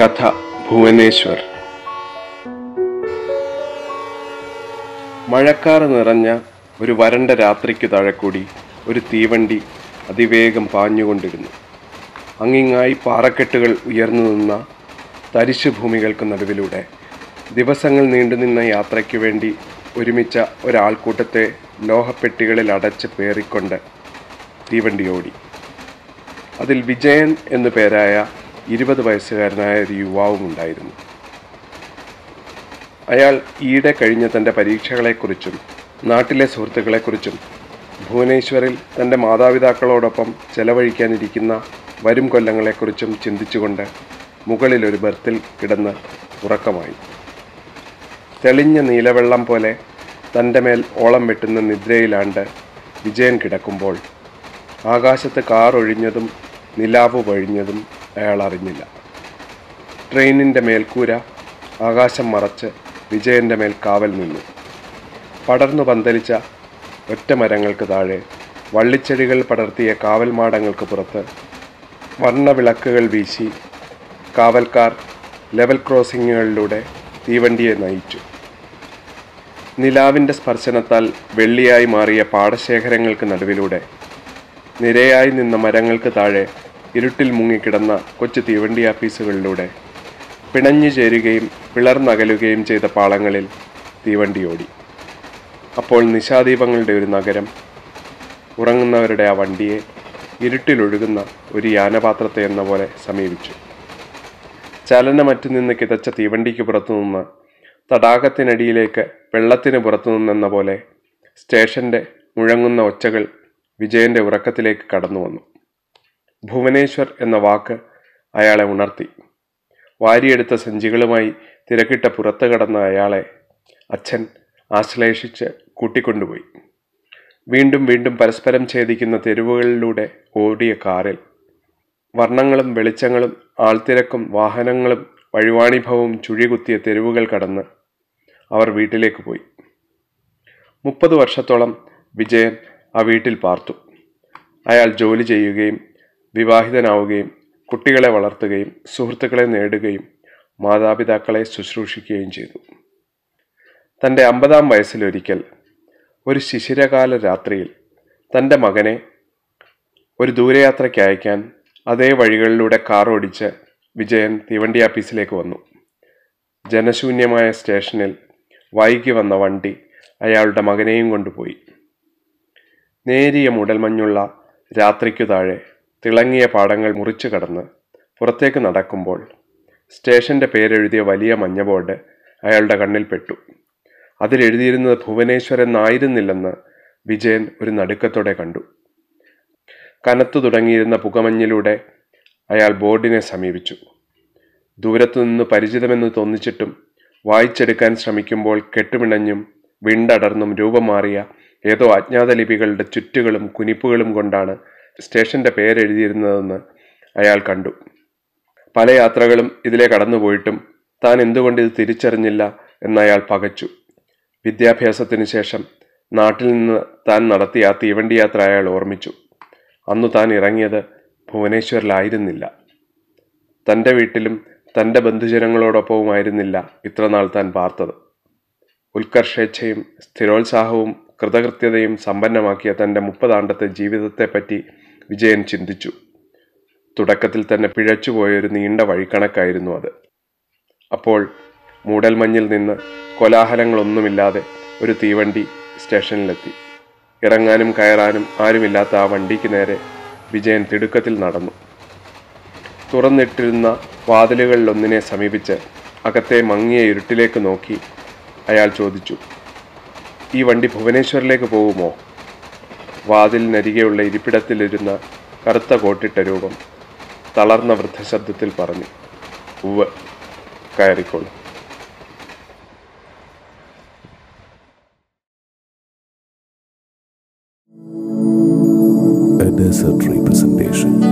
കഥ ഭുവനേശ്വർ. മഴക്കാറ് നിറഞ്ഞ ഒരു വരണ്ട രാത്രിക്ക് താഴെക്കൂടി ഒരു തീവണ്ടി അതിവേഗം പാഞ്ഞുകൊണ്ടിരുന്നു. അങ്ങിങ്ങായി പാറക്കെട്ടുകൾ ഉയർന്നു നിന്ന തരിശു ഭൂമികൾക്ക് നടുവിലൂടെ ദിവസങ്ങൾ നീണ്ടുനിന്ന യാത്രയ്ക്ക് വേണ്ടി ഒരുമിച്ച ഒരാൾക്കൂട്ടത്തെ ലോഹപ്പെട്ടികളിൽ അടച്ച് പേറിക്കൊണ്ട് തീവണ്ടി ഓടി അതിൽ വിജയൻ എന്നു പേരായ ഇരുപത് വയസ്സുകാരനായ ഒരു യുവാവും ഉണ്ടായിരുന്നു അയാൾ ഈയിടെ കഴിഞ്ഞ തന്റെ പരീക്ഷകളെക്കുറിച്ചും നാട്ടിലെ സുഹൃത്തുക്കളെക്കുറിച്ചും ഭുവനേശ്വറിൽ തന്റെ മാതാപിതാക്കളോടൊപ്പം ചെലവഴിക്കാനിരിക്കുന്ന വരും കൊല്ലങ്ങളെക്കുറിച്ചും ചിന്തിച്ചുകൊണ്ട് മുകളിൽ ഒരു ബർത്തിൽ കിടന്ന് ഉറക്കമായി. തെളിഞ്ഞ നീലവെള്ളം പോലെ തന്റെ മേൽ ഓളം വെട്ടുന്ന നിദ്രയിലാണ്ട് വിജയൻ കിടക്കുമ്പോൾ ആകാശത്ത് കാർ ഒഴിഞ്ഞതും നിലാവ് വഴിഞ്ഞതും അയാൾ അറിഞ്ഞില്ല. ട്രെയിനിന്റെ മേൽക്കൂര ആകാശം മറച്ച് വിജയന്റെ മേൽ കാവൽ നിന്നു. പടർന്നു പന്തലിച്ച ഒറ്റ മരങ്ങൾക്ക് താഴെ വള്ളിച്ചെടികൾ പടർത്തിയ കാവൽ മാടങ്ങൾക്ക് പുറത്ത് വർണവിളക്കുകൾ വീശി കാവൽക്കാർ ലെവൽ ക്രോസിങ്ങുകളിലൂടെ തീവണ്ടിയെ നയിച്ചു. നിലാവിന്റെ സ്പർശനത്താൽ വെള്ളിയായി മാറിയ പാടശേഖരങ്ങൾക്ക് നടുവിലൂടെ നിരയായി നിന്ന മരങ്ങൾക്ക് താഴെ ഇരുട്ടിൽ മുങ്ങിക്കിടന്ന കൊച്ചു തീവണ്ടി ആഫീസുകളിലൂടെ പിണഞ്ഞു ചേരുകയും പിളർന്നകലുകയും ചെയ്ത പാളങ്ങളിൽ തീവണ്ടി ഓടി അപ്പോൾ നിശാദീപങ്ങളുടെ ഒരു നഗരം ഉറങ്ങുന്നവരുടെ ആ വണ്ടിയെ ഇരുട്ടിലൊഴുകുന്ന ഒരു യാനപാത്രത്തെ എന്ന പോലെ സമീപിച്ചു. ചലനമറ്റു നിന്ന് കിതച്ച തീവണ്ടിക്ക് പുറത്തുനിന്ന് തടാകത്തിനടിയിലേക്ക് വെള്ളത്തിന് പുറത്തു നിന്നെന്ന പോലെ സ്റ്റേഷന്റെ മുഴങ്ങുന്ന ഒച്ചകൾ വിജയന്റെ ഉറക്കത്തിലേക്ക് കടന്നു വന്നു ഭുവനേശ്വർ എന്ന വാക്ക് അയാളെ ഉണർത്തി. വാരിയെടുത്ത സഞ്ചികളുമായി തിരക്കിട്ട പുറത്തു കടന്ന അയാളെ അച്ഛൻ ആശ്ലേഷിച്ച് കൂട്ടിക്കൊണ്ടുപോയി. വീണ്ടും വീണ്ടും പരസ്പരം ഛേദിക്കുന്ന തെരുവുകളിലൂടെ ഓടിയ കാറിൽ. വർണങ്ങളും വെളിച്ചങ്ങളും ആൾത്തിരക്കും വാഹനങ്ങളും വഴിവാണിഭവും ചുഴികുത്തിയ തെരുവുകൾ കടന്ന് അവർ വീട്ടിലേക്ക് പോയി. മുപ്പത് വർഷത്തോളം വിജയൻ ആ വീട്ടിൽ പാർത്തു. അയാൾ ജോലി ചെയ്യുകയും വിവാഹിതനാവുകയും കുട്ടികളെ വളർത്തുകയും സുഹൃത്തുക്കളെ നേടുകയും മാതാപിതാക്കളെ ശുശ്രൂഷിക്കുകയും ചെയ്തു. തന്റെ അമ്പതാം വയസ്സിലൊരിക്കൽ ഒരു ശിശിരകാല രാത്രിയിൽ തന്റെ മകനെ ഒരു ദൂരയാത്രയ്ക്ക് അയക്കാൻ അതേ വഴികളിലൂടെ കാർ ഓടിച്ച് വിജയൻ തീവണ്ടി ആഫീസിലേക്ക് വന്നു. ജനശൂന്യമായ സ്റ്റേഷനിൽ വൈകി വന്ന വണ്ടി അയാളുടെ മകനെയും കൊണ്ടുപോയി. നേരിയ മുടൽമഞ്ഞുള്ള രാത്രിക്കു താഴെ തിളങ്ങിയ പാടങ്ങൾ മുറിച്ചു കടന്ന് പുറത്തേക്ക് നടക്കുമ്പോൾ സ്റ്റേഷന്റെ പേരെഴുതിയ വലിയ മഞ്ഞ ബോർഡ് അയാളുടെ കണ്ണിൽപ്പെട്ടു അതിലെഴുതിയിരുന്നത് ഭുവനേശ്വരൻ എന്നായിരുന്നില്ലെന്ന് വിജയൻ ഒരു നടുക്കത്തോടെ കണ്ടു. കനത്തു തുടങ്ങിയിരുന്ന പുകമഞ്ഞിലൂടെ അയാൾ ബോർഡിനെ സമീപിച്ചു. ദൂരത്തു നിന്ന് പരിചിതമെന്ന് തോന്നിച്ചിട്ടും വായിച്ചെടുക്കാൻ ശ്രമിക്കുമ്പോൾ കെട്ടുമിണഞ്ഞും വിണ്ടടർന്നും രൂപം മാറിയ ഏതോ അജ്ഞാത ലിപികളുടെ ചുറ്റുകളും കുനിപ്പുകളും കൊണ്ടാണ് സ്റ്റേഷന്റെ പേരെഴുതിയിരുന്നതെന്ന് അയാൾ കണ്ടു. പല യാത്രകളും ഇതിലെ കടന്നുപോയിട്ടും താൻ എന്തുകൊണ്ട് ഇത് തിരിച്ചറിഞ്ഞില്ല എന്ന് അയാൾ പകച്ചു. വിദ്യാഭ്യാസത്തിന് ശേഷം നാട്ടിൽ നിന്ന് താൻ നടത്തിയ ആ തീവണ്ടി യാത്ര അയാൾ ഓർമ്മിച്ചു. അന്നു താൻ ഇറങ്ങിയത് ഭുവനേശ്വറിലായിരുന്നില്ല. തന്റെ വീട്ടിലും തന്റെ ബന്ധുജനങ്ങളോടൊപ്പവുമായിരുന്നില്ല ഇത്രനാൾ താൻ പാർത്തത്. ഉത്കർഷേച്ഛയും സ്ഥിരോത്സാഹവും കൃതകൃത്യതയും സമ്പന്നമാക്കിയ തന്റെ മുപ്പതാണ്ടത്തെ ജീവിതത്തെപ്പറ്റി വിജയൻ ചിന്തിച്ചു. തുടക്കത്തിൽ തന്നെ പിഴച്ചുപോയൊരു നീണ്ട വഴിക്കണക്കായിരുന്നു അത്. അപ്പോൾ മൂടൽമഞ്ഞിൽ നിന്ന് കോലാഹലങ്ങളൊന്നുമില്ലാതെ ഒരു തീവണ്ടി സ്റ്റേഷനിലെത്തി. ഇറങ്ങാനും കയറാനും ആരുമില്ലാത്ത ആ വണ്ടിക്ക് നേരെ വിജയൻ തിടുക്കത്തിൽ നടന്നു. തുറന്നിട്ടിരുന്ന വാതിലുകളിലൊന്നിനെ സമീപിച്ച് അകത്തെ മങ്ങിയ ഇരുട്ടിലേക്ക് നോക്കി അയാൾ ചോദിച്ചു ഈ വണ്ടി ഭുവനേശ്വറിലേക്ക് പോകുമോ? വാതിലിനരികെയുള്ള ഇരിപ്പിടത്തിലിരുന്ന കറുത്ത കോട്ടിട്ട രൂപം തളർന്ന വൃദ്ധശബ്ദത്തിൽ പറഞ്ഞു. ഉവ് കയറിക്കോളൂ. A desert dream.